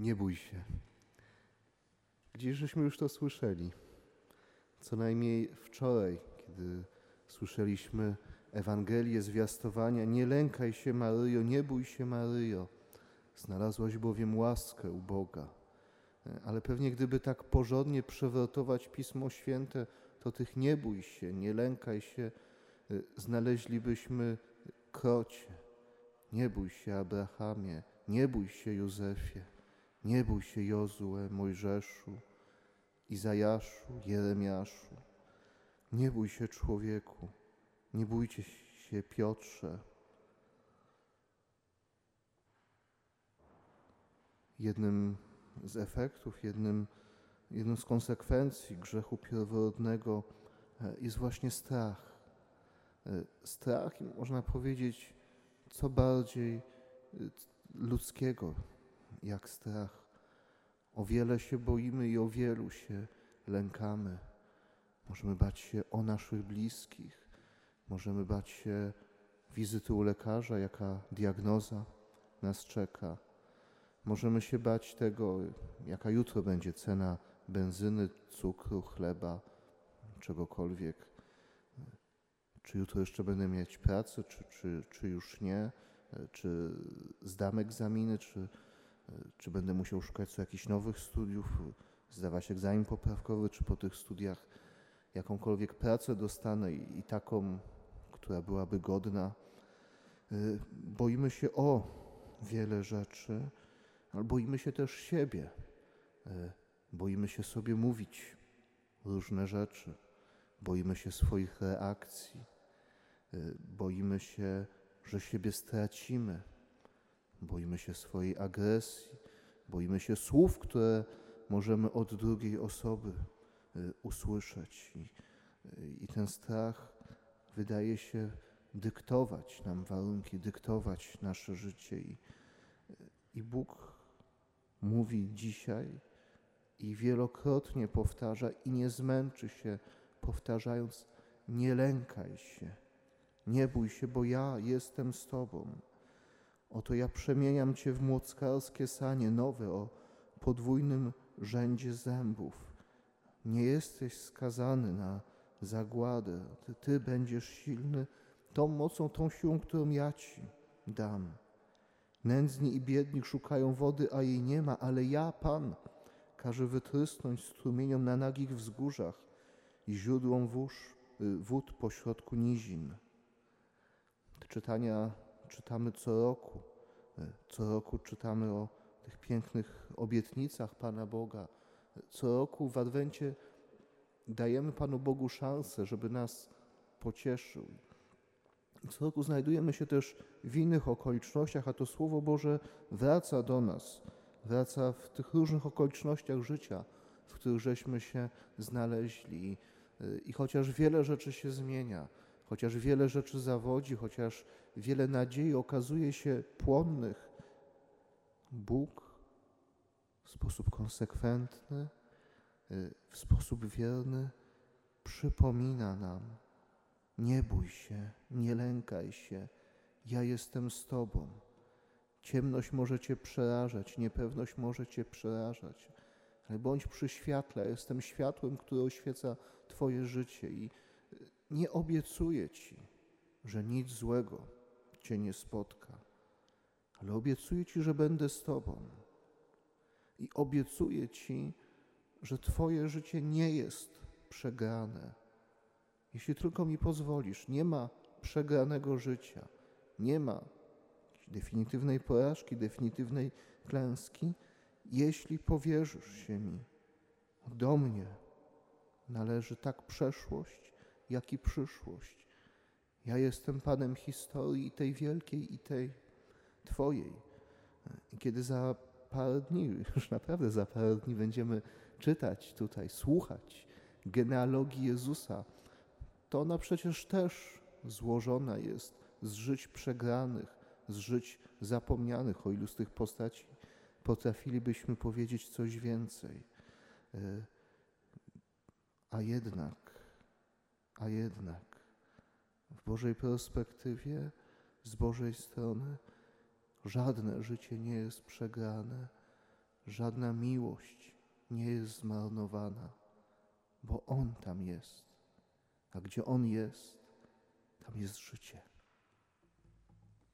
Nie bój się. Gdzieś żeśmy już to słyszeli. Co najmniej wczoraj, kiedy słyszeliśmy Ewangelię zwiastowania Nie lękaj się Maryjo, nie bój się Maryjo. Znalazłaś bowiem łaskę u Boga. Ale pewnie gdyby tak porządnie przewrotować Pismo Święte, to tych nie bój się, nie lękaj się, znaleźlibyśmy krocie. Nie bój się Abrahamie, nie bój się Józefie, nie bój się Jozue, Mojżeszu, Izajaszu, Jeremiaszu. Nie bój się człowieku, nie bójcie się Piotrze. Jednym z efektów, jednym, jedną z konsekwencji grzechu pierworodnego e, jest właśnie strach. E, strach, można powiedzieć, co bardziej e, ludzkiego, jak strach. O wiele się boimy i o wielu się lękamy. Możemy bać się o naszych bliskich, możemy bać się wizyty u lekarza, jaka diagnoza nas czeka. Możemy się bać tego, jaka jutro będzie cena benzyny, cukru, chleba, czegokolwiek. Czy jutro jeszcze będę mieć pracę, czy, czy, czy już nie? Czy zdam egzaminy, czy, czy będę musiał szukać jakichś nowych studiów, zdawać egzamin poprawkowy, czy po tych studiach jakąkolwiek pracę dostanę i, taką, która byłaby godna. Y, boimy się o wiele rzeczy, ale boimy się też siebie. Y, boimy się sobie mówić różne rzeczy. Boimy się swoich reakcji. Y, boimy się, że siebie stracimy. Boimy się swojej agresji. Boimy się słów, które możemy od drugiej osoby Y, usłyszeć. I, y, I ten strach wydaje się dyktować nam warunki, dyktować nasze życie. I, y, i Bóg mówi dzisiaj i wielokrotnie powtarza i nie zmęczy się powtarzając: Nie lękaj się, nie bój się, bo ja jestem z Tobą. Oto ja przemieniam Cię w młockarskie sanie nowe o podwójnym rzędzie zębów. Nie jesteś skazany na zagładę. Ty, ty będziesz silny tą mocą, tą siłą, którą ja ci dam. Nędzni i biedni szukają wody, a jej nie ma, ale ja, Pan, każę wytrysnąć strumieniom na nagich wzgórzach i źródłom wóż, y, wód pośrodku nizin. Te czytania czytamy co roku. Y, co roku czytamy o tych pięknych obietnicach Pana Boga, co roku w Adwencie dajemy Panu Bogu szansę, żeby nas pocieszył. Co roku znajdujemy się też w innych okolicznościach, a to Słowo Boże wraca do nas, wraca w tych różnych okolicznościach życia, w których żeśmy się znaleźli. I chociaż wiele rzeczy się zmienia, chociaż wiele rzeczy zawodzi, chociaż wiele nadziei okazuje się płonnych, Bóg w sposób konsekwentny, y, w sposób wierny przypomina nam: Nie bój się, nie lękaj się, ja jestem z Tobą. Ciemność może Cię przerażać, niepewność może Cię przerażać, ale bądź przy świetle. Jestem światłem, które oświeca Twoje życie i nie obiecuję Ci, że nic złego Cię nie spotka, ale obiecuję Ci, że będę z Tobą i obiecuję Ci, że Twoje życie nie jest przegrane. Jeśli tylko mi pozwolisz, nie ma przegranego życia, nie ma definitywnej porażki, definitywnej klęski, jeśli powierzysz się mi. Do mnie należy tak przeszłość, jak i przyszłość. Ja jestem Panem historii tej wielkiej, i tej Twojej. I kiedy za parę dni, już naprawdę za parę dni będziemy czytać tutaj, słuchać genealogii Jezusa, to ona przecież też złożona jest z żyć przegranych, z żyć zapomnianych, o ilu z tych postaci potrafilibyśmy powiedzieć coś więcej. E, a jednak, a jednak w Bożej perspektywie, z Bożej strony, Żadne życie nie jest przegrane, żadna miłość nie jest zmarnowana, bo On tam jest. A gdzie On jest, tam jest życie.